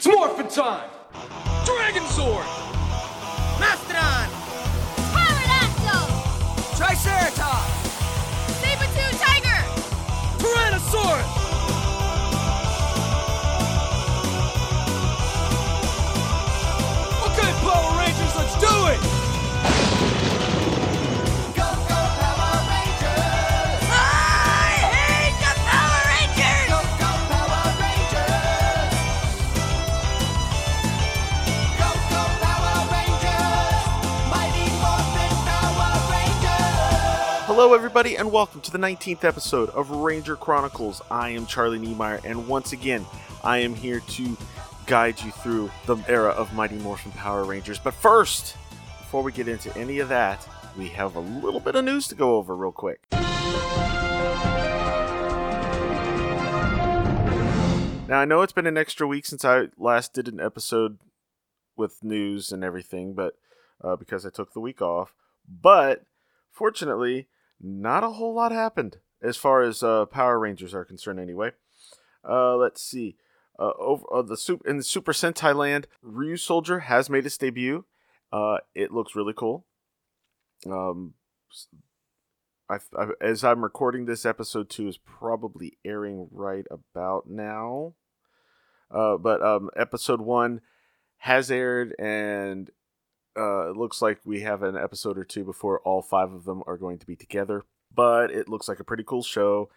It's morphin' time! Dragonzord! Hello, everybody, and welcome to the 19th episode of Ranger Chronicles. I am Charlie Niemeyer, and once again, I am here to guide you through the era of Mighty Morphin Power Rangers. But first, before we get into any of that, we have a little bit of news to go over real quick. Now, I know it's been an extra week since I last did an episode with news and everything, but uh, because I took the week off. But fortunately, not a whole lot happened as far as uh, Power Rangers are concerned. Anyway, uh, let's see. Uh, over uh, the super in the Super Sentai land, Ryusoulger has made its debut. Uh, it looks really cool. Um, I, I, as I'm recording this, episode two is probably airing right about now. Uh, but um, episode one has aired, and uh, it looks like we have an episode or two before all five of them are going to be together. But it looks like a pretty cool show.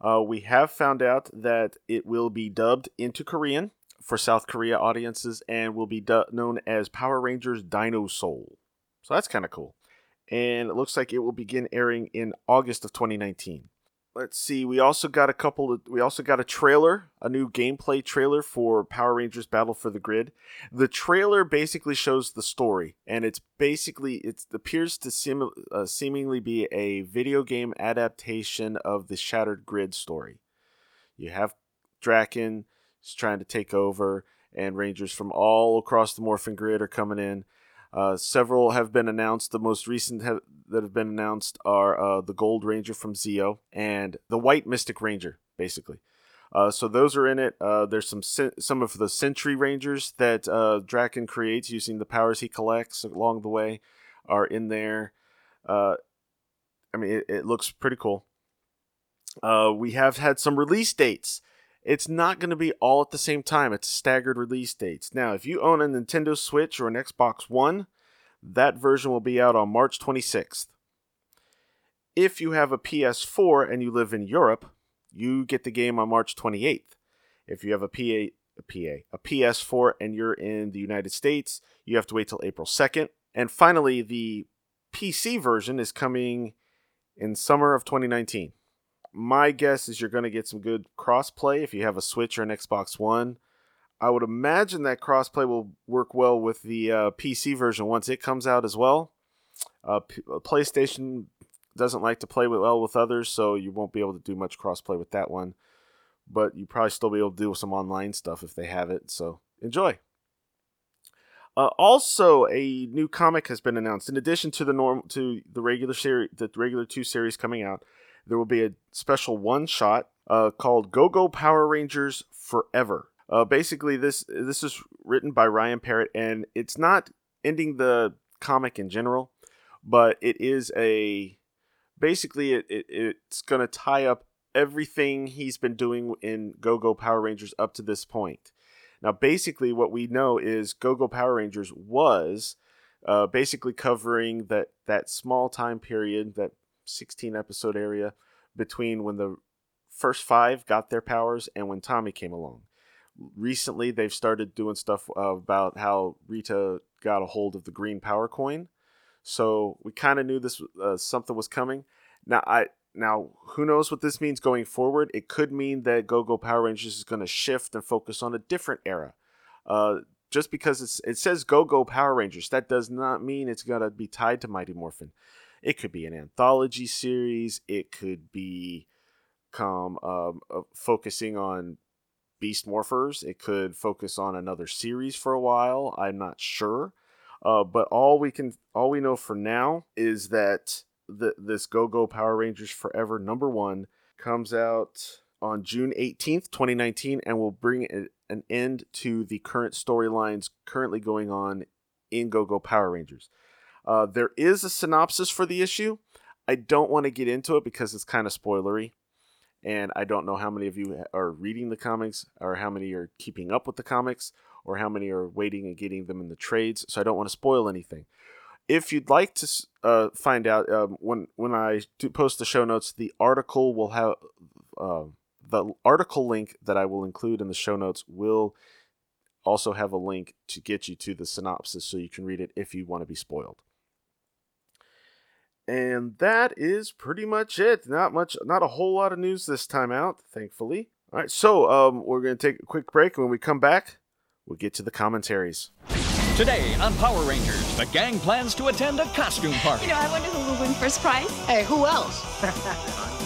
Uh, we have found out that it will be dubbed into Korean for South Korea audiences and will be du- known as Power Rangers Dino Soul. So that's kind of cool. And it looks like it will begin airing in August of 2019. Let's see. We also got a couple of. We also got a trailer, a new gameplay trailer for Power Rangers Battle for the Grid. The trailer basically shows the story, and it's basically it appears to seem, uh, seemingly be a video game adaptation of the Shattered Grid story. You have Drakkon is trying to take over, and Rangers from all across the Morphin Grid are coming in. Uh, several have been announced. The most recent have, that have been announced are uh, the Gold Ranger from Zeo and the White Mystic Ranger, basically. Uh, so those are in it. Uh, there's some some of the Sentry Rangers that uh, Drakkon creates using the powers he collects along the way are in there. Uh, I mean, it, it looks pretty cool. We have had some release dates. It's not going to be all at the same time. It's staggered release dates. Now, if you own a Nintendo Switch or an Xbox One, that version will be out on March 26th. If you have a PS4 and you live in Europe, you get the game on March 28th. If you have a PA, a PA, a PS4 and you're in the United States, you have to wait till April 2nd. And finally, the PC version is coming in summer of 2019. My guess is you're going to get some good crossplay if you have a Switch or an Xbox One. I would imagine that crossplay will work well with the uh, PC version once it comes out as well. Uh, P- PlayStation doesn't like to play well with others, so you won't be able to do much crossplay with that one. But you probably still be able to do some online stuff if they have it. So enjoy. Uh, also, a new comic has been announced. In addition to the norm to the regular series, the regular two series coming out, there will be a special one shot uh, called Go Go Power Rangers Forever. Uh, basically, this this is written by Ryan Parrott, and it's not ending the comic in general, but it is a basically it, it it's going to tie up everything he's been doing in Go Go Power Rangers up to this point. Now, basically, what we know is Go Go Power Rangers was uh, basically covering that that small time period, that 16 episode area between when the first five got their powers and when Tommy came along. Recently, they've started doing stuff about how Rita got a hold of the green power coin. So we kind of knew this uh, something was coming. Now I now who knows what this means going forward? It could mean that Go Go Power Rangers is going to shift and focus on a different era. Uh, just because it says Go Go Power Rangers, that does not mean it's going to be tied to Mighty Morphin. It could be an anthology series. It could be come um, uh, focusing on Beast Morphers. It could focus on another series for a while. I'm not sure. Uh, but all we can, all we know for now is that the, this Go Go Power Rangers Forever number one comes out on June 18th, 2019, and will bring an end to the current storylines currently going on in Go Go Power Rangers. Uh, there is a synopsis for the issue. I don't want to get into it because it's kind of spoilery, and I don't know how many of you are reading the comics, or how many are keeping up with the comics, or how many are waiting and getting them in the trades. So I don't want to spoil anything. If you'd like to uh, find out um, when when I post the show notes, the article will have uh, the article link that I will include in the show notes will also have a link to get you to the synopsis so you can read it if you want to be spoiled. And that is pretty much it. Not much, not a whole lot of news this time out, thankfully. All right, so um, we're going to take a quick break. When we come back, we'll get to the commentaries. Today on Power Rangers, the gang plans to attend a costume party. You know, I wonder who will win first prize. Hey, who else?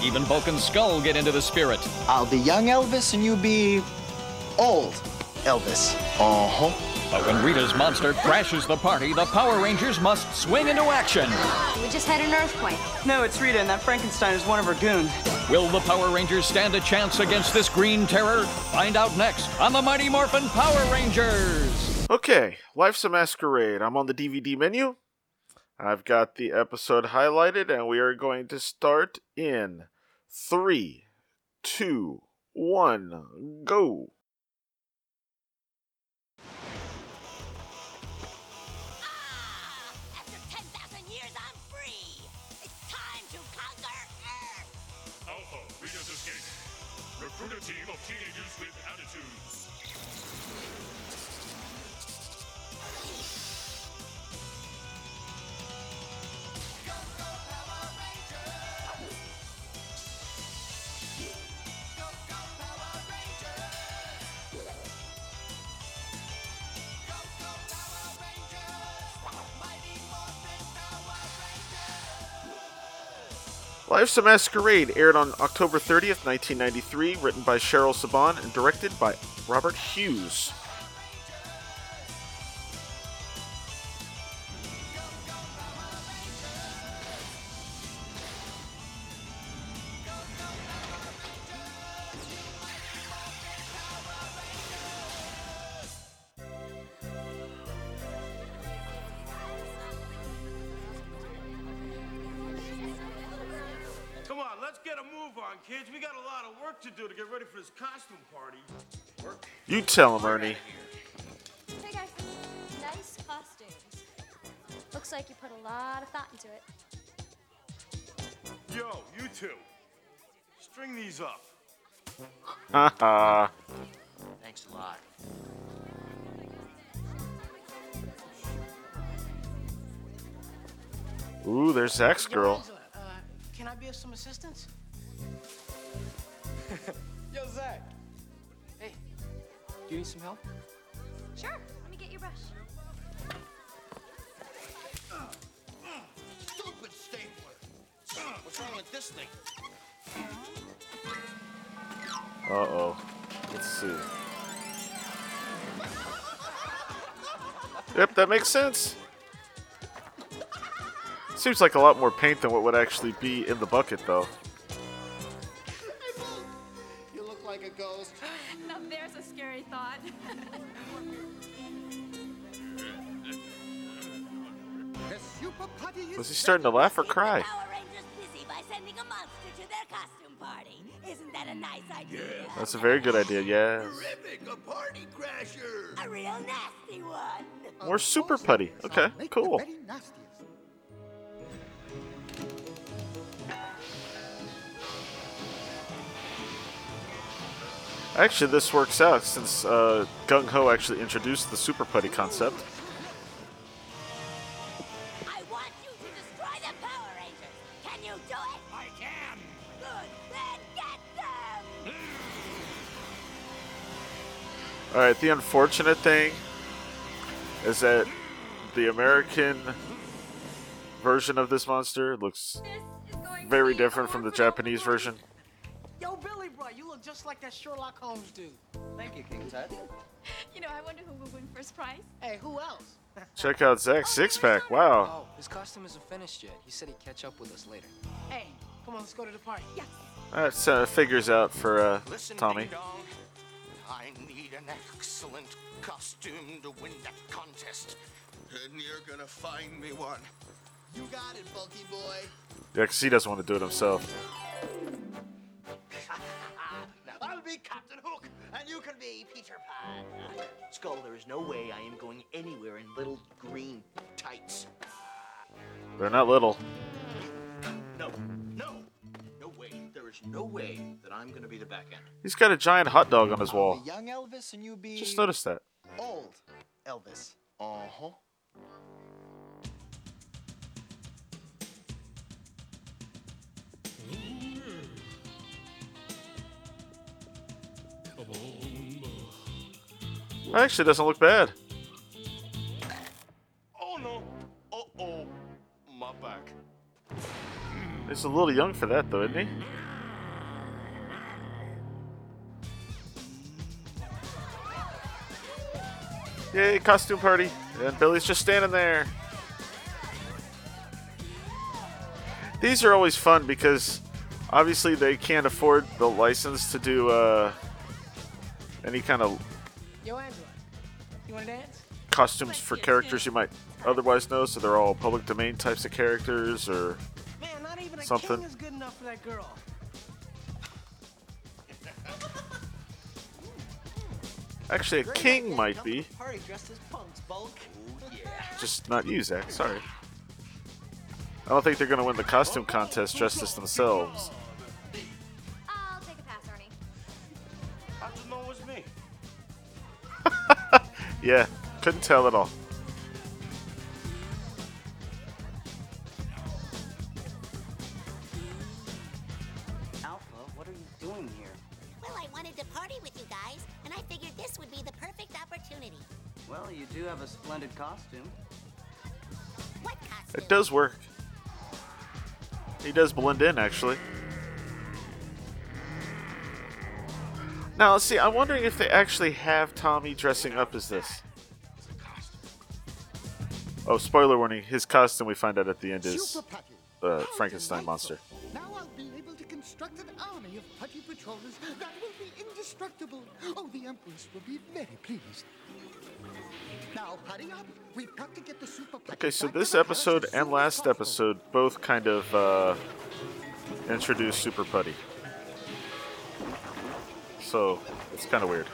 Even Bulk and Skull get into the spirit. I'll be young Elvis and you be old Elvis. Uh huh. But when Rita's monster crashes the party, the Power Rangers must swing into action. We just had an earthquake. No, it's Rita, and that Frankenstein is one of her goons. Will the Power Rangers stand a chance against this green terror? Find out next on the Mighty Morphin Power Rangers. Okay, Life's a Masquerade. I'm on the DVD menu. I've got the episode highlighted, and we are going to start in three, two, one, go. Life's a Masquerade aired on October 30th, 1993, written by Cheryl Saban and directed by Robert Hughes. On, kids. We got a lot of work to do to get ready for this costume party. You tell him, Ernie. Hey guys, nice costumes. Looks like you put a lot of thought into it. Yo, you two. String these up. Haha. Thanks a lot. Ooh, there's X Girl. Uh, can I be of some assistance? Yo, Zach. Hey, do you need some help? Sure, let me get your brush. Stupid stapler. What's wrong with this thing? Uh oh. Let's see. Yep, that makes sense. Seems like a lot more paint than what would actually be in the bucket, though. Ghost. Now there's a scary thought. Was he starting to laugh or cry? Power Rangers busy by sending a monster to their costume that nice idea? That's a very good idea, yes. Terrific, a party crasher. A real nasty one. More super putty. Okay, cool. Actually, this works out since uh, Gung Ho actually introduced the super putty concept. I want you to destroy the Power Rangers. Can you do it? I can. Good. Then get them. All right, the unfortunate thing is that the American version of this monster looks This very different from the Japanese version. Yo, Billy, bro, you look just like that Sherlock Holmes dude. Thank you, King Tut. You know, I wonder who will win first prize. Hey, who else? Check out Zach's six pack. Wow. Oh, his costume isn't finished yet. He said he'd catch up with us later. Hey, come on, let's go to the party. Yes. That uh, figures out for uh, Listen, Tommy. Dong. I need an excellent costume to win that contest. And you're gonna find me one. You got it, bulky boy. Yeah, because he doesn't want to do it himself. now I'll be Captain Hook, and you can be Peter Pan. Skull, there is no way I am going anywhere in little green tights. They're not little. No, no, no way. There is no way that I'm gonna be the back end. He's got a giant hot dog on his wall. young Elvis, and you be Just noticed that. old Elvis. Uh huh. Actually doesn't look bad. Oh no. Uh oh. My back. He's a little young for that, though, isn't he? Yay, costume party! And Billy's just standing there. These are always fun because obviously they can't afford the license to do uh, any kind of Yo, Angela, you wanna dance? costumes for characters you might otherwise know, so they're all public domain types of characters or Man, not even a Something. king is good enough for that girl. actually a king might be. Party dressed as punks, bulk. Just not you, Zach. Sorry. I don't think they're going to win the costume contest dressed as themselves. Yeah, couldn't tell at all. Alpha, what are you doing here? Well, I wanted to party with you guys, and I figured this would be the perfect opportunity. Well, you do have a splendid costume. What costume? It does work. He does blend in, actually. Now, let's see. I'm wondering if they actually have Tommy dressing up as this. Oh, spoiler warning. His costume, we find out at the end, is How Frankenstein monster. Now I'll be able to construct an army of putty patrollers that will be indestructible. Oh, the Empress will be very pleased. Now hurry up. We've got to get the super putty Okay, so this episode and last episode both kind of uh, introduce Super Putty. So, it's kind of weird.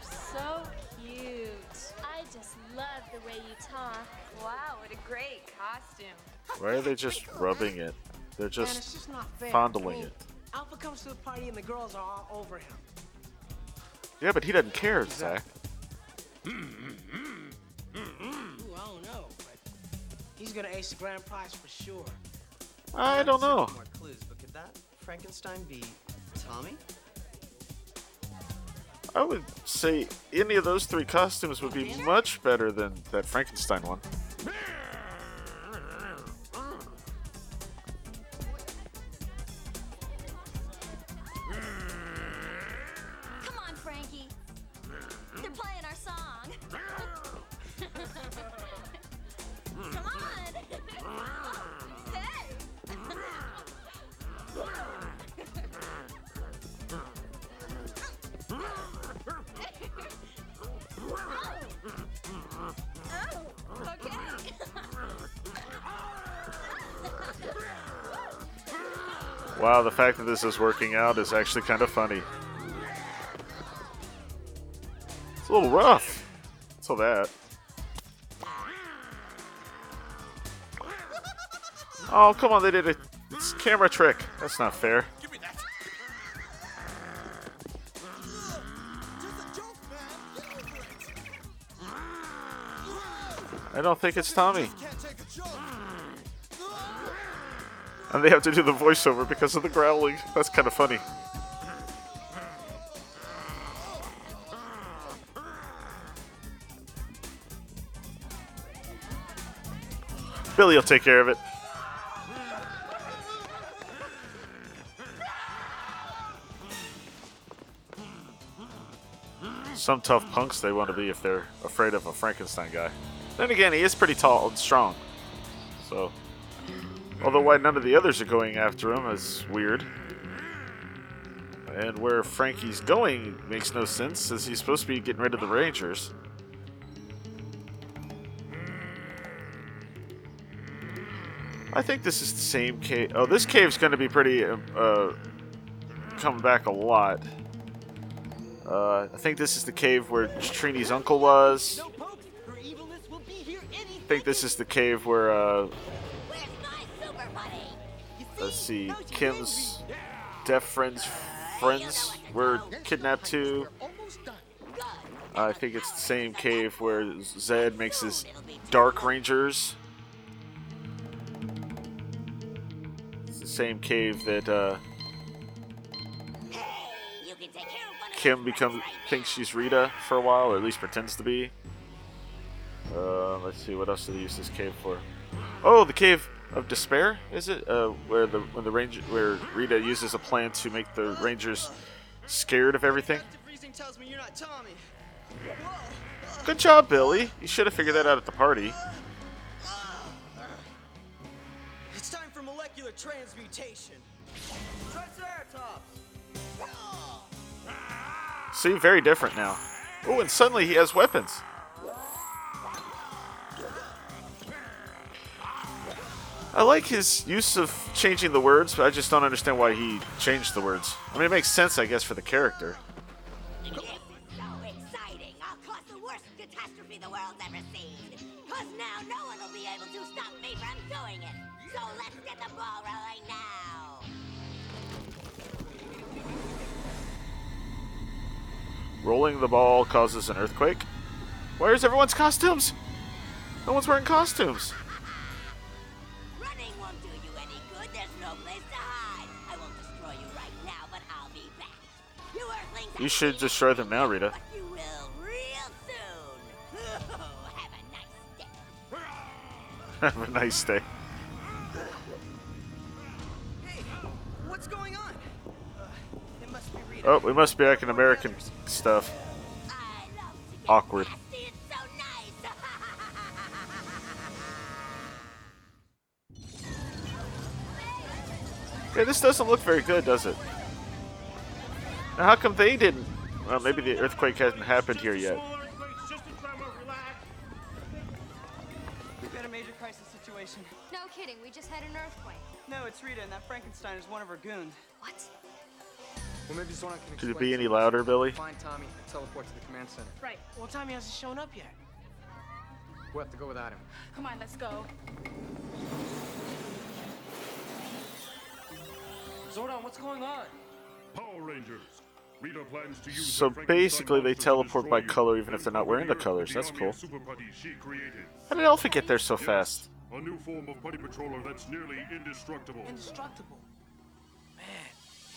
So cute. I just love the way you talk. Wow, what a great costume. Why are they just rubbing it? They're Man, just just not fondling I mean, it. Alpha comes to the party and the girls are all over him. Yeah, but he doesn't care, Zach. Ooh, I don't know, but he's gonna ace the grand prize for sure. I don't know. More clues, but could that Frankenstein be Tommy? I would say any of those three costumes would be much better than that Frankenstein one. Wow, the fact that this is working out is actually kind of funny. It's a little rough. So that. Oh, come on, they did a camera trick. That's not fair. I don't think it's Tommy. And they have to do the voiceover because of the growling. That's kind of funny. Billy will take care of it. Some tough punks they want to be if they're afraid of a Frankenstein guy. Then again, he is pretty tall and strong. So, although why none of the others are going after him is weird. And where Frankie's going makes no sense, as he's supposed to be getting rid of the Rangers. I think this is the same cave. Oh, this cave's going to be pretty um, uh, coming back a lot. Uh, I think this is the cave where Trini's uncle was. I think this is the cave where, uh, let's see, Kim's deaf friends friends were kidnapped too. I think it's the same cave where Zedd makes his Dark Rangers. It's the same cave that uh, Kim becomes thinks she's Rita for a while, or at least pretends to be. Uh, let's see, what else do they use this cave for? Oh, the cave of despair, is it? Uh, where the when the ranger where Rita uses a plan to make the Rangers scared of everything. Freezing tells me you're not Tommy. Good job, Billy. You should have figured that out at the party. It's time for molecular transmutation. See, very different now. Oh, and suddenly he has weapons. I like his use of changing the words, but I just don't understand why he changed the words. I mean, it makes sense, I guess, for the character. This so exciting. I'll cause the worst catastrophe the world's ever seen. Cause now no one will be able to stop me from doing it. So let's get the ball rolling now. Rolling the ball causes an earthquake. Where's everyone's costumes? No one's wearing costumes. You should destroy them now, Rita. you will real soon. Have a nice day. Have a nice day. Hey, what's going on? Uh, it must be Rita. Oh, we must be back in American stuff. Awkward. Yeah, this doesn't look very good, does it? Now, how come they didn't? Well, maybe the earthquake hasn't happened here yet. We've got a major crisis situation. No kidding, we just had an earthquake. No, it's Rita, and that Frankenstein is one of her goons. What? Well, maybe Zordon can Could it be any louder, Billy? Find Tommy and teleport to the command center. Right. Well, Tommy hasn't shown up yet. We'll have to go without him. Come on, let's go. Zordon, what's going on? Power Rangers. Rita plans to use So basically, they teleport by you color even if they're not wearing the colors. That's cool. of Super Putties she created. How did Alpha get there so Yes, fast? A new form of Putty Patroller that's nearly indestructible. Indestructible. Man.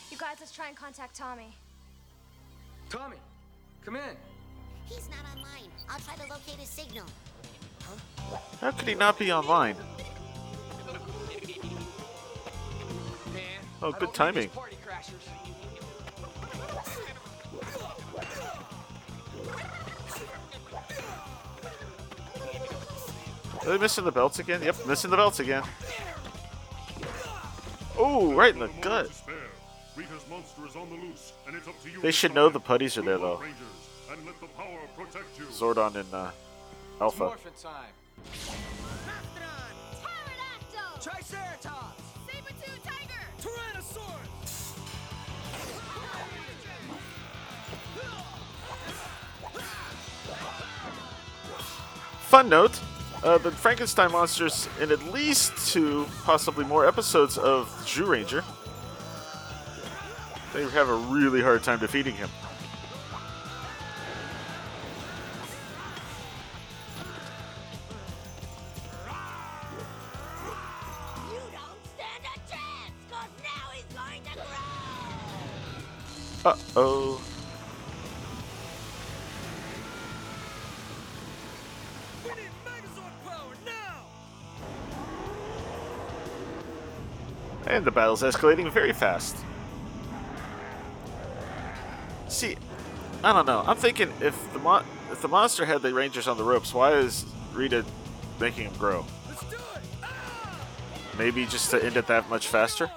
You guys, let's try and contact Tommy. Tommy, come in. He's not online. I'll try to locate his signal. Huh? How could he not be online? Man, Oh, I good don't need timing. These Party crashers. Are they missing the belts again? Yep, missing the belts again. Oh, right in the gut. Rita's monster is on the loose, and it's up to you They should know the putties are there, though. And let the power protect you. Zordon and uh, Alpha. Morphin time. Pterodactyl! Triceratops! Saber-tooth tiger! Tyrannosaurus! Fun note: uh, the Frankenstein monsters in at least two, possibly more episodes of Zyuranger. They have a really hard time defeating him. You don't We need Megazord power now! And the battle's escalating very fast. See, I don't know. I'm thinking if the mon- if the monster had the Rangers on the ropes, why is Rita making him grow? Let's do it! Ah! Maybe just to end it that much faster?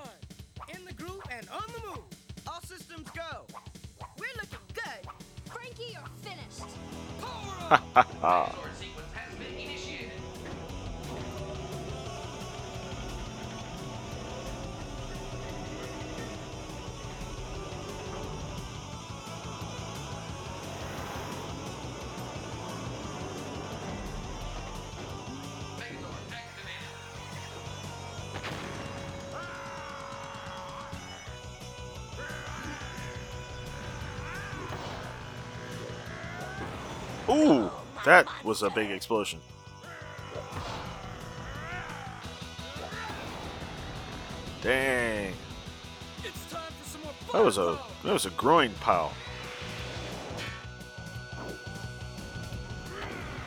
That was a big explosion. Dang. That was a that was a groin pile.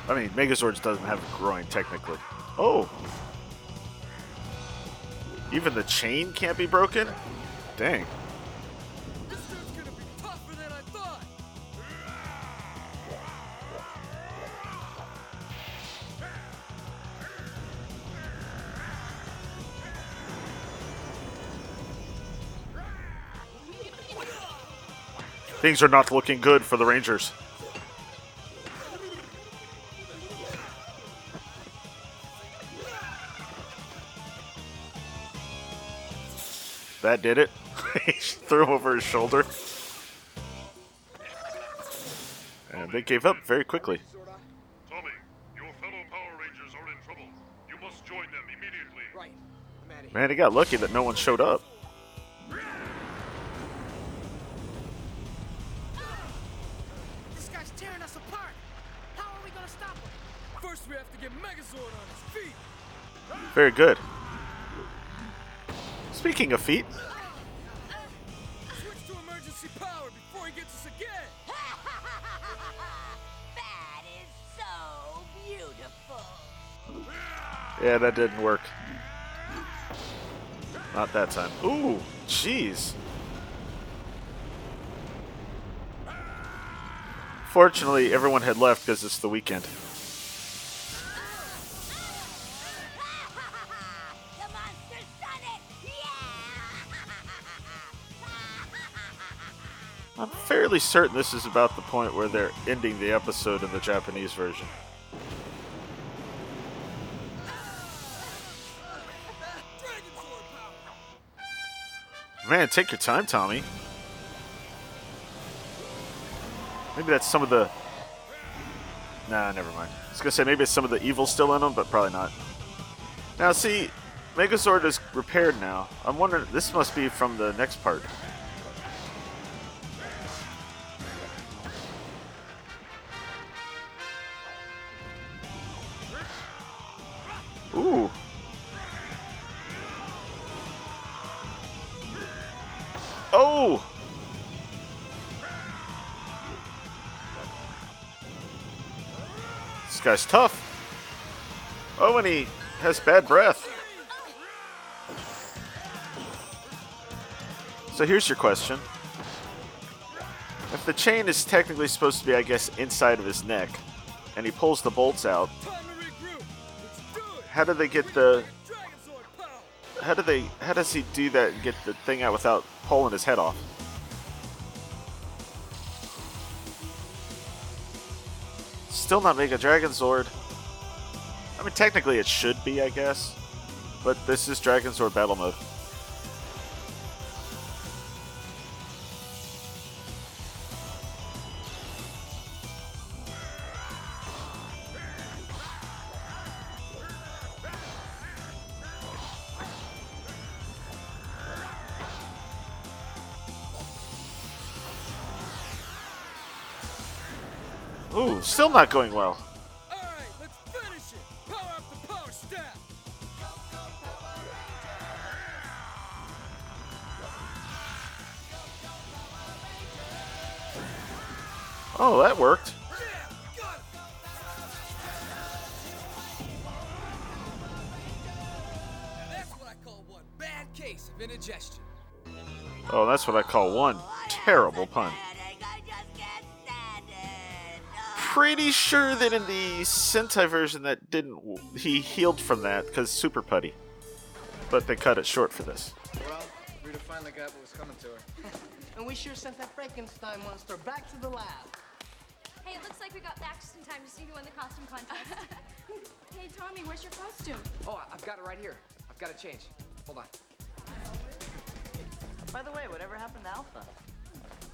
I mean, Megazords doesn't have a groin technically. Oh. Even the chain can't be broken? Dang. Things are not looking good for the Rangers. That did it. he threw him over his shoulder. And they gave up very quickly. Tommy, your fellow Power Rangers are in trouble. You must join them immediately. Right. I'm out of here. Man, he got lucky that no one showed up. Very good. Speaking of feet, Switch to emergency power before he gets us again. That is so beautiful. yeah, that didn't work. Not that time. Ooh, jeez. Fortunately, everyone had left because it's the weekend. Fairly certain this is about the point where they're ending the episode in the Japanese version. Man, take your time, Tommy. Maybe that's some of the. Nah, never mind. I was gonna say maybe it's some of the evil still in them, but probably not. Now, see, Megazord is repaired now. I'm wondering. This must be from the next part. Guy's tough. Oh, and he has bad breath. So here's your question. If the chain is technically supposed to be, I guess, inside of his neck, and he pulls the bolts out, how do they get the how do they how does he do that and get the thing out without pulling his head off still not Mega Dragonzord. I mean technically it should be I guess but this is Dragonzord battle mode Ooh, still not going well. All right, let's finish it. Power up the power staff. Oh, that worked. That's what I call one bad case of indigestion. Oh, that's what I call one terrible pun. Pretty sure that in the Sentai version that didn't he healed from that because super putty, but they cut it short for this. Well, Rita finally got what was coming to her. and we sure sent that Frankenstein monster back to the lab. Hey, it looks like we got back just in time to see who won the costume contest. hey, Tommy, where's your costume? Oh, I've got it right here. I've got to change. Hold on. By the way, whatever happened to Alpha?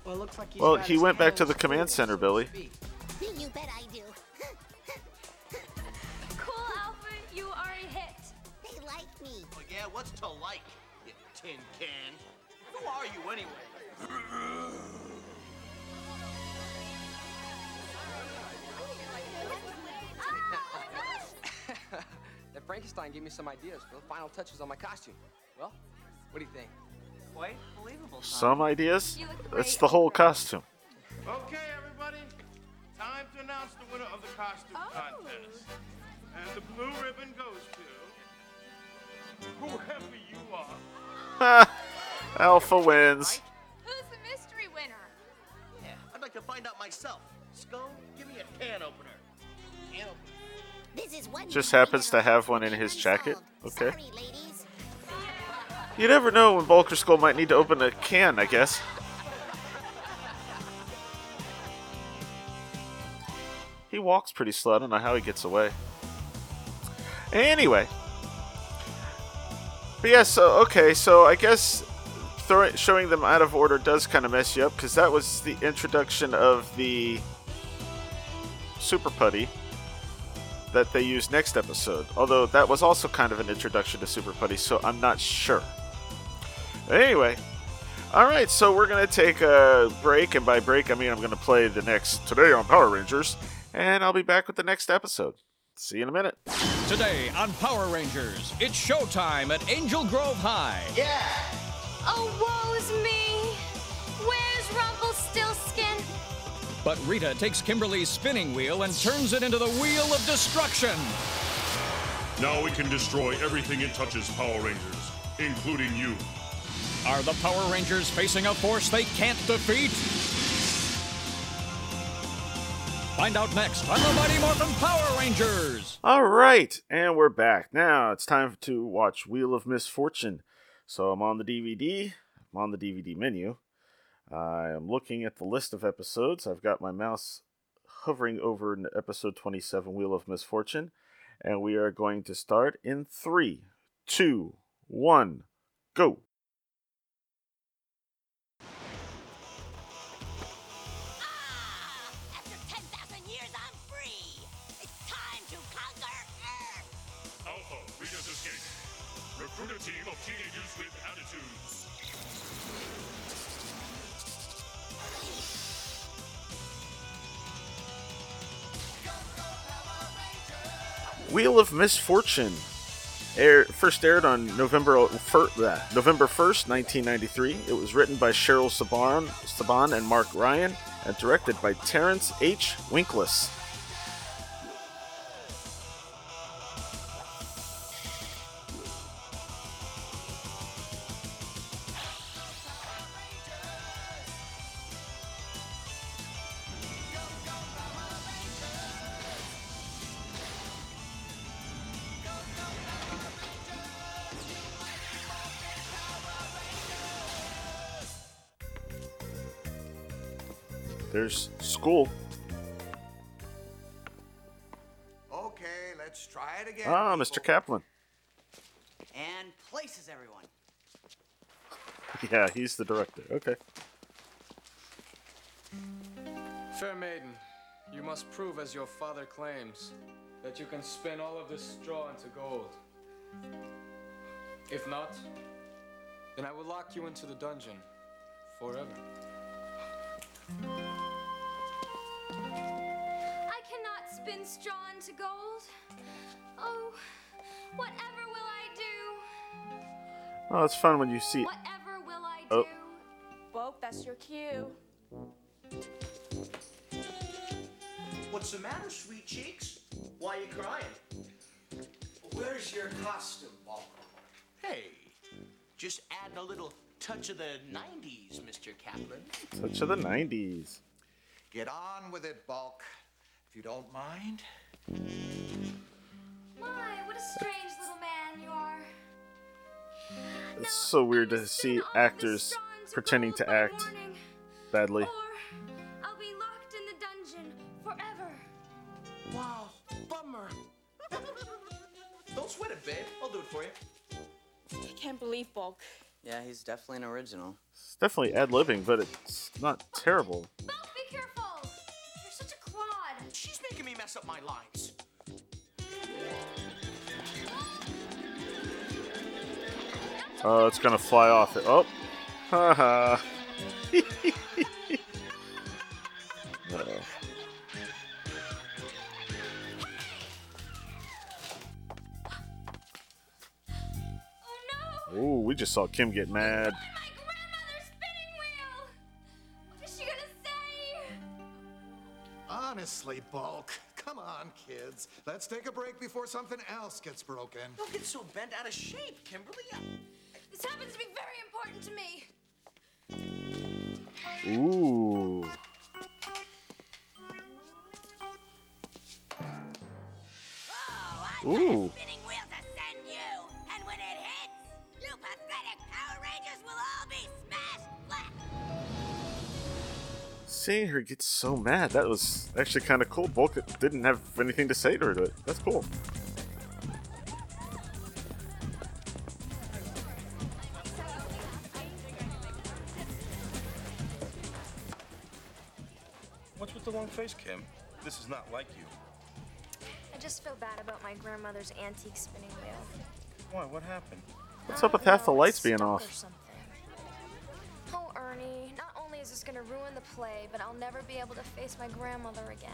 Well, it looks like he's Well, he went back to the command center, so to Billy. Speak. You bet I do. Cool, Alpha, you are a hit. They like me. Oh, yeah, what's to like, you tin can? Who are you anyway? that Frankenstein gave me some ideas for the final touches on my costume. Well, what do you think? Quite believable. Tom. Some ideas? You It's the whole costume. Okay, everybody. Time to announce the winner of the costume Oh. contest. And the blue ribbon goes to whoever you are. Alpha wins. Who's the mystery winner? Yeah, I'd like to find out myself. Skull, give me a can opener. Can opener. This is one Just happens to have one in his jacket. Okay. Sorry, ladies. You never know when Bulker Skull might need to open a can, I guess. He walks pretty slow. I don't know how he gets away. Anyway. But yeah, so, okay, so I guess throw, showing them out of order does kind of mess you up because that was the introduction of the Super Putty that they use next episode. Although that was also kind of an introduction to Super Putty, so I'm not sure. Anyway, all right, so we're gonna take a break, and by break I mean I'm gonna play the next today on Power Rangers, and I'll be back with the next episode. See you in a minute. Today on Power Rangers, it's showtime at Angel Grove High. Yeah! Oh, woe's me. Where's Rumpelstiltskin? But Rita takes Kimberly's spinning wheel and turns it into the wheel of destruction. Now we can destroy everything it touches, Power Rangers, including you. Are the Power Rangers facing a force they can't defeat? Find out next on the Mighty Morphin Power Rangers. All right, and we're back. Now it's time to watch Wheel of Misfortune. So I'm on the DVD. I'm on the DVD menu. I am looking at the list of episodes. I've got my mouse hovering over episode 27, Wheel of Misfortune, and we are going to start in three, two, one, go. Wheel of Misfortune. Air, first aired on November fir, bleh, November 1st, 1993. It was written by Cheryl Saban, Saban and Mark Ryan and directed by Terrence H. Winkless. There's school. Okay, let's try it again. Ah, Mr. Caplan. And places everyone. Yeah, he's the director. Okay. Fair maiden, you must prove, as your father claims, that you can spin all of this straw into gold. If not, then I will lock you into the dungeon forever. Cannot spin straw into gold. Oh, whatever will I do? Oh, it's fun when you see. Whatever will I Oh. do? That's your cue. What's the matter, sweet cheeks? Why are you crying? Where's your costume, Bulk? Hey, just adding a little touch of the 90s, Mr. Caplan. Touch of the 90s. Get on with it, Bulk. If you don't mind. My, what a strange little man you are. It's now, so weird to see actors pretending to act badly. I'll be locked in the dungeon forever. Wow, bummer. don't sweat it, babe. I'll do it for you. I can't believe Bulk. Yeah, he's definitely an original. It's definitely ad libbing, but it's not terrible. Mess up my lines. Oh, it's gonna fly off. Oh, haha. Uh-oh. Ooh, we just saw Kim get mad. What is she gonna say? Honestly, Bulk. Come on, kids. Let's take a break before something else gets broken. Don't get so bent out of shape, Kimberly. This happens to be very important to me. Ooh. Oh, Ooh. Seeing her get so mad, that was actually kind of cool. Bulk didn't have anything to say to her but. That's cool. What's with the long face, Kim? This is not like you. I just feel bad about my grandmother's antique spinning wheel. Why? What happened? What's up with half the um, lights being Stuck or off? Something. Oh, Ernie, not only is this gonna ruin the play, but I'll never be able to face my grandmother again.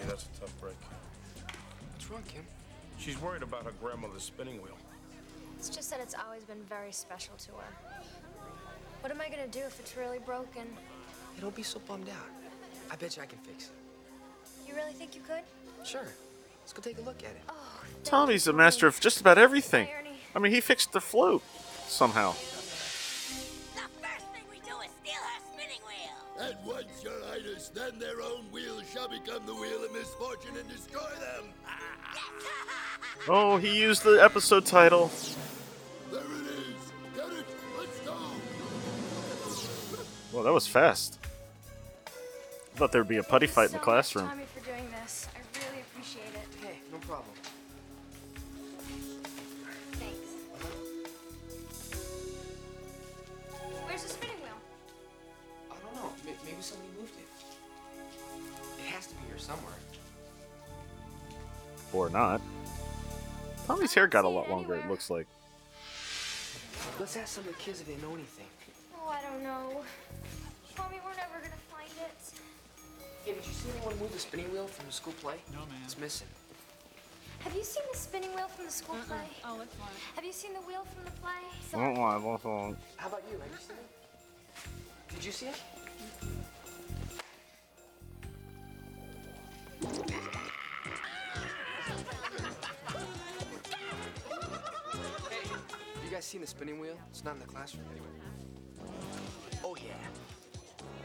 Yeah, that's a tough break. What's wrong, Kim? She's worried about her grandmother's spinning wheel. It's just that it's always been very special to her. What am I gonna do if it's really broken? Hey, don't be so bummed out. I bet you I can fix it. You really think you could? Sure. Let's go take a look at it. Oh, Tommy's a master of just about everything. I mean, he fixed the float somehow. Once, your highness, then their own wheel shall become the wheel of misfortune and destroy them. Oh, he used the episode title. There it is. Get it? Let's go. Well, that was fast. I thought there'd be a putty fight in the so classroom. Or not. Tommy's hair got a lot longer, it looks like. Let's ask some of the kids if they know anything. Oh, I don't know. Tommy, we're never gonna find it. Hey, did you see anyone move the spinning wheel from the school play? No, man. It's missing. Have you seen the spinning wheel from the school play? Oh, it's fine. Have you seen the wheel from the play? How about you? Have you seen it? Did you see it? Spinning wheel? It's not in the classroom anyway. Oh, yeah.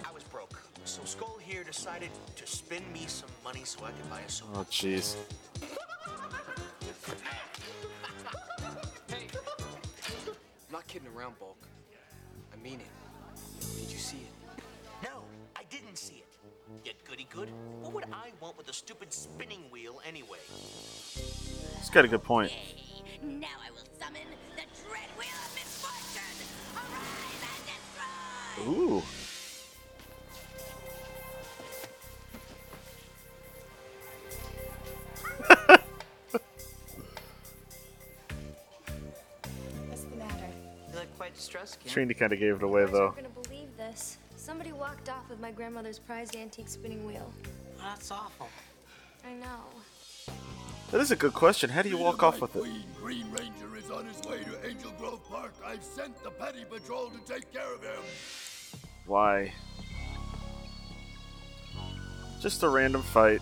I was broke. So Skull here decided to spin me some money so I could buy a soap. Oh, jeez. Hey! I'm not kidding around, Bulk. I mean it. Did you see it? No, I didn't see it. Yet goody good. What would I want with a stupid spinning wheel anyway? He's got a good point. Now I will summon the Dread Wheel Ooh. What's the matter? You look quite distressed, Kim. Trinity kind of gave it away, You though. aren't gonna believe this. Somebody walked off with my grandmother's prized antique spinning wheel. That's awful. I know. That is a good question. How do you walk off with it? Green Ranger is on his way to Angel Grove Park. I've sent the Putty Patrol to take care of him. Why? Just a random fight.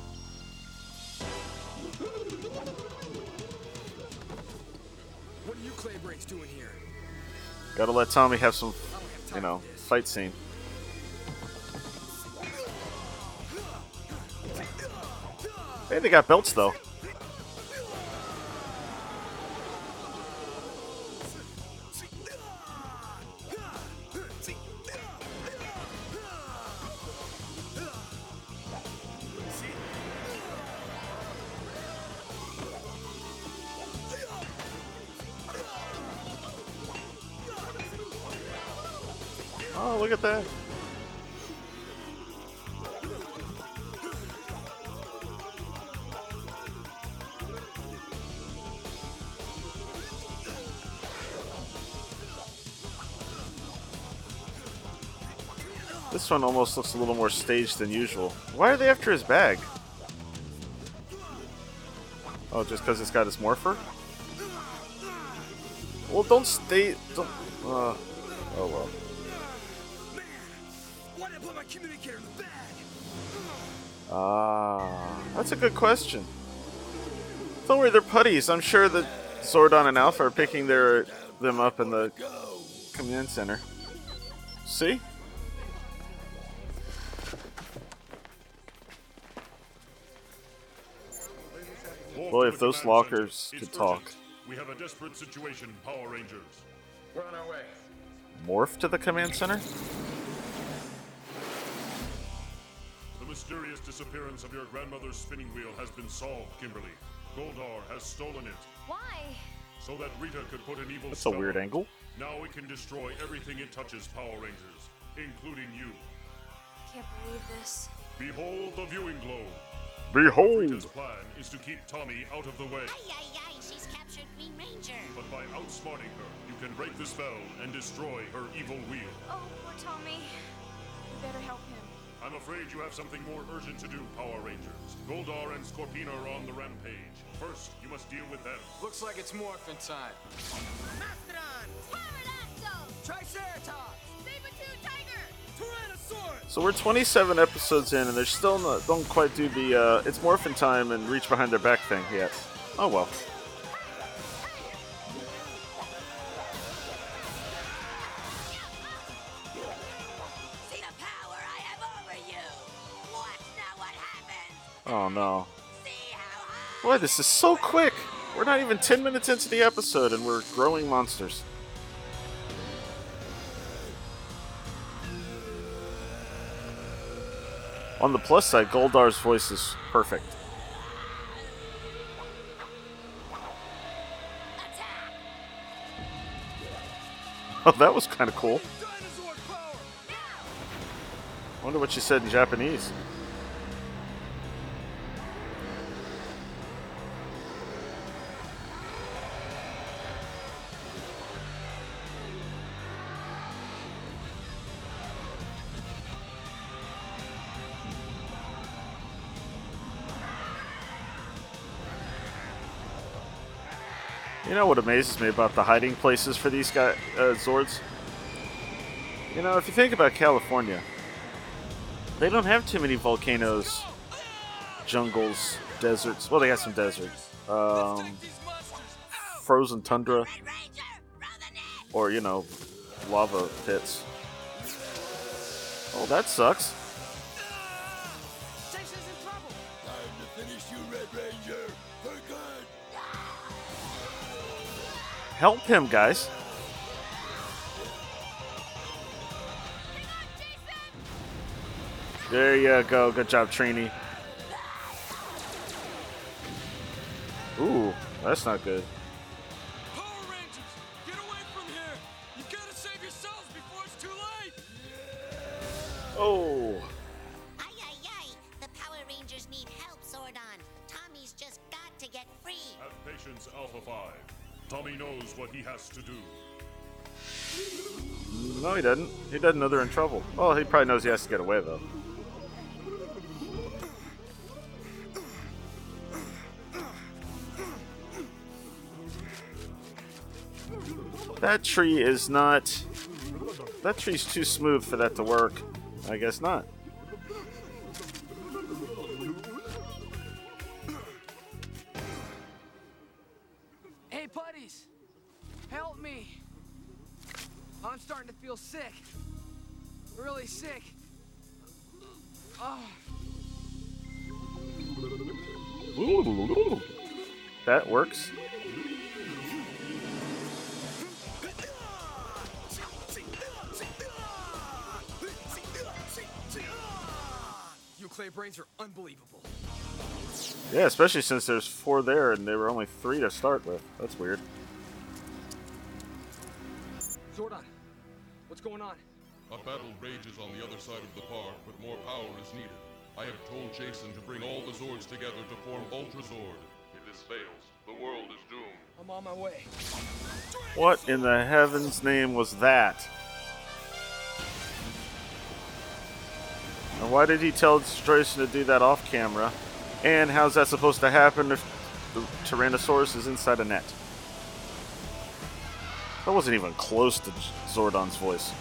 What are you clay breaks doing here? Gotta let Tommy have some, you know, fight scene. Hey, they got belts though. One almost looks a little more staged than usual. Why are they after his bag? Oh, just because it's got his morpher? Well, don't stay. Don't. Uh, oh well. Ah, that's a good question. Don't worry, they're putties. I'm sure that Zordon and Alpha are picking their them up in the command center. See? Boy, if those lockers could talk. We have a desperate situation, Power Rangers. We're on our way. Morph to the command center? The mysterious disappearance of your grandmother's spinning wheel has been solved, Kimberly. Goldar has stolen it Why? so that Rita could put an evil That's a spell weird on it. angle. Now it can destroy everything it touches, Power Rangers, including you. Can't believe this. Behold the viewing globe. Behold! Rita's plan is to keep Tommy out of the way. Ay, ay, ay, she's captured Green Ranger. But by outsmarting her, you can break the spell and destroy her evil wheel. Oh, poor Tommy. We better help him. I'm afraid you have something more urgent to do, Power Rangers. Goldar and Scorpina are on the rampage. First, you must deal with them. Looks like it's morphin' time. Mastodon! Pterodactyl! Triceratops! Saber-tooth tiger! So we're 27 episodes in, and they're still not, don't quite do the uh, it's morphin' time and reach behind their back thing yet. Oh well. See the power I have over you! Watch now what happens! Oh no. Boy, this is so quick. We're not even 10 minutes into the episode, and we're growing monsters. On the plus side, Goldar's voice is perfect. Oh, that was kind of cool. Wonder what she said in Japanese. You know what amazes me about the hiding places for these guy uh, Zords? You know, if you think about California, they don't have too many volcanoes, jungles, deserts. Well, they got some deserts. Um, frozen tundra. Or, you know, lava pits. Oh, that sucks. Help him, guys. There you go. Good job, Trini. Ooh, that's not good. Power Rangers! Get away from here! You gotta save yourselves before it's too late! Oh. Ay, ay, ay! The Power Rangers need help, Zordon. Tommy's just got to get free. Have patience, Alpha 5. Tommy knows what he has to do. No, he doesn't. He doesn't know they're in trouble. Well, he probably knows he has to get away, though. That tree is not. That tree's too smooth for that to work. I guess not. Yeah, especially since there's four there and there were only three to start with. That's weird. Zordon, what's going on? A battle rages on the other side of the park, but more power is needed. I have told Jason to bring all the Zords together to form Ultra Zord. If this fails, the world is doomed. I'm on my way. What in the heaven's name was that? And why did he tell Jason to do that off camera? And how's that supposed to happen if the Tyrannosaurus is inside a net? That wasn't even close to Zordon's voice.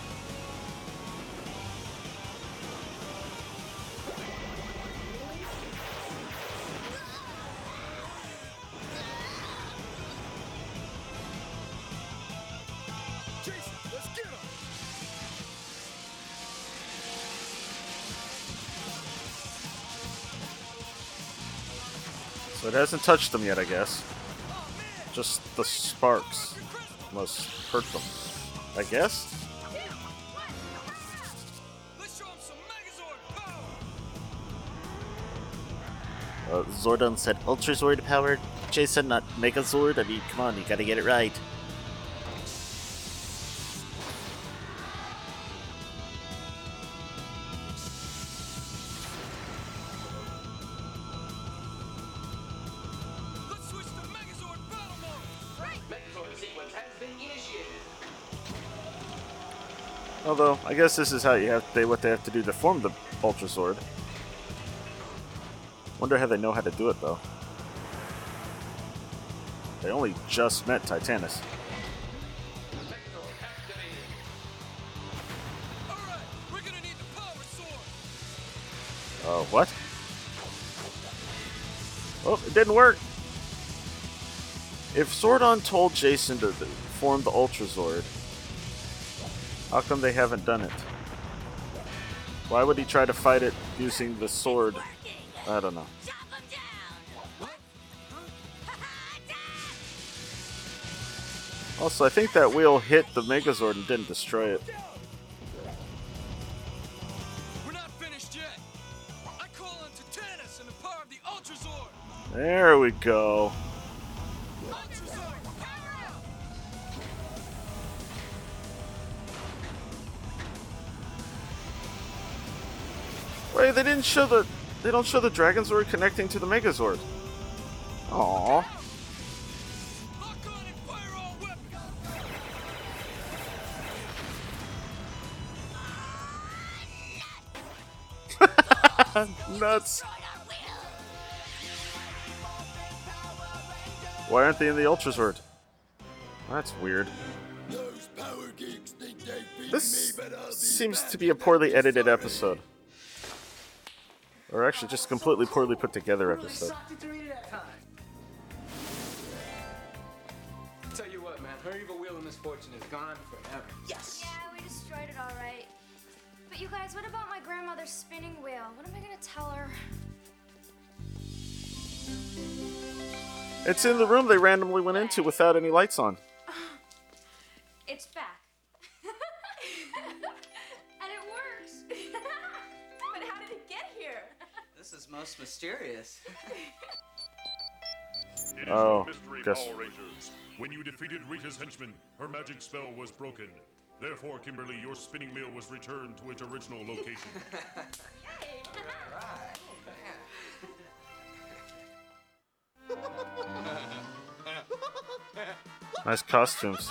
Hasn't touched them yet, I guess. Just the sparks must hurt them. I guess? Uh, Zordon said Ultra Zord powered. Jason, not Megazord. I mean, come on, you gotta get it right. I guess this is how you have they what they have to do to form the Ultra Zord. Wonder how they know how to do it though. They only just met Titanus. Oh, what? Oh, it didn't work. If Zordon told Jason to form the Ultra Zord, how come they haven't done it? Why would he try to fight it using the sword? I don't know. Also, I think that wheel hit the Megazord and didn't destroy it. There We're not finished Wait, they didn't show the they don't show the Dragonzord connecting to the Megazord. Aww. Nuts. Why aren't they in the Ultra Zord? That's weird. This seems to be a poorly edited episode. Or actually, just completely poorly put together episode. Tell you what, man, her evil wheel of misfortune is gone forever. Yes. Yeah, we destroyed it all right. But you guys, what about my grandmother's spinning wheel? What am I gonna tell her? It's in the room they randomly went into without any lights on. It's back. Most mysterious. It is Oh, a mystery, guess- Power Rangers. When you defeated Rita's henchman, her magic spell was broken. Therefore, Kimberly, your spinning wheel was returned to its original location. Nice costumes.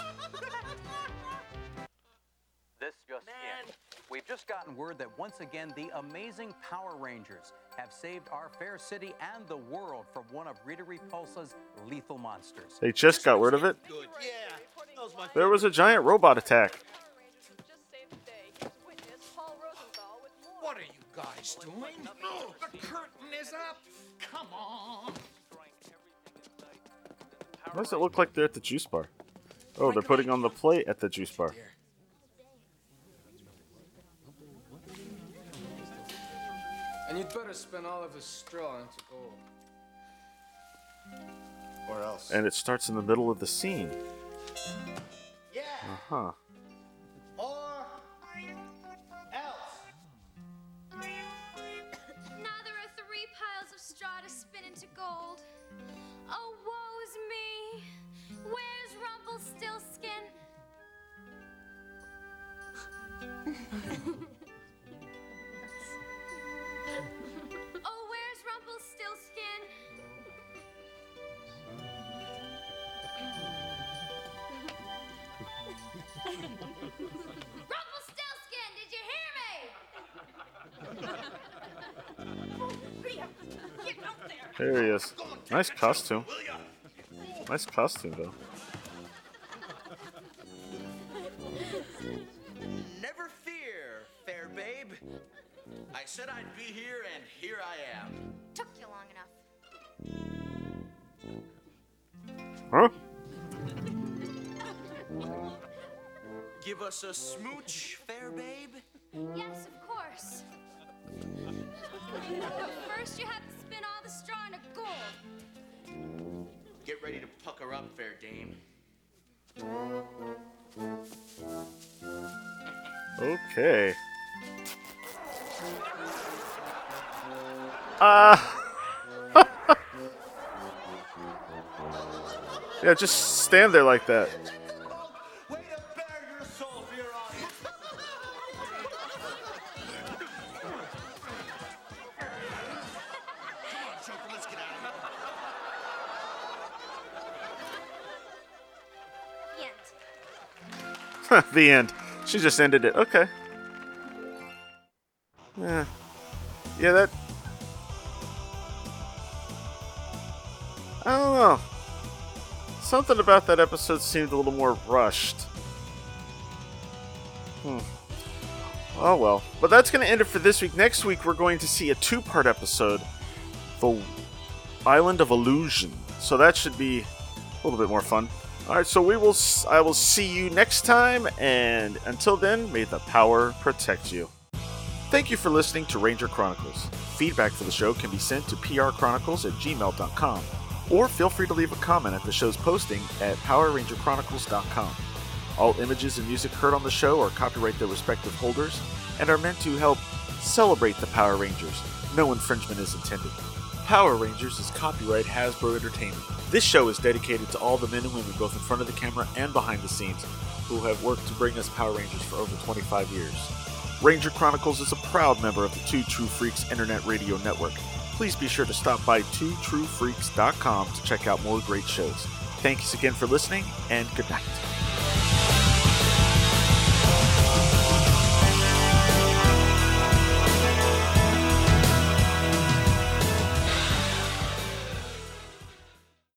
Just gotten word that once again the amazing Power Rangers have saved our fair city and the world from one of Rita Repulsa's lethal monsters. They just got rid of it. Good. Yeah. That was my There was a giant robot attack. What are you guys doing? Oh, the curtain is up. Come on. Why does it look like they're at the juice bar? Oh, they're putting on the plate at the juice bar. You'd better spin all of his straw into gold. Or else. And it starts in the middle of the scene. Yeah. Uh huh. Or else. Now there are three piles of straw to spin into gold. Oh, woe's me! Where's Rumpelstiltskin? There he is. Nice costume. Nice costume, though. Never fear, fair babe. I said I'd be here, and here I am. Took you long enough. Huh? Give us a smooch, Okay. Uh. yeah, just stand there like that. Let's get out of here. The end. the end. She just ended it. Okay. Yeah. Yeah, that. I don't know. Something about that episode seemed a little more rushed. Hmm. Oh well. But that's going to end it for this week. Next week, we're going to see a two part episode The Island of Illusion. So that should be a little bit more fun. All right, so we will. I will see you next time, and until then, may the power protect you. Thank you for listening to Ranger Chronicles. Feedback for the show can be sent to prchronicles at gmail.com, or feel free to leave a comment at the show's posting at powerrangerchronicles.com. All images and music heard on the show are copyright their respective holders and are meant to help celebrate the Power Rangers. No infringement is intended. Power Rangers is copyright Hasbro Entertainment. This show is dedicated to all the men and women, both in front of the camera and behind the scenes, who have worked to bring us Power Rangers for over 25 years. Ranger Chronicles is a proud member of the Two True Freaks Internet Radio Network. Please be sure to stop by twotruefreaks.com to check out more great shows. Thanks again for listening, and good night.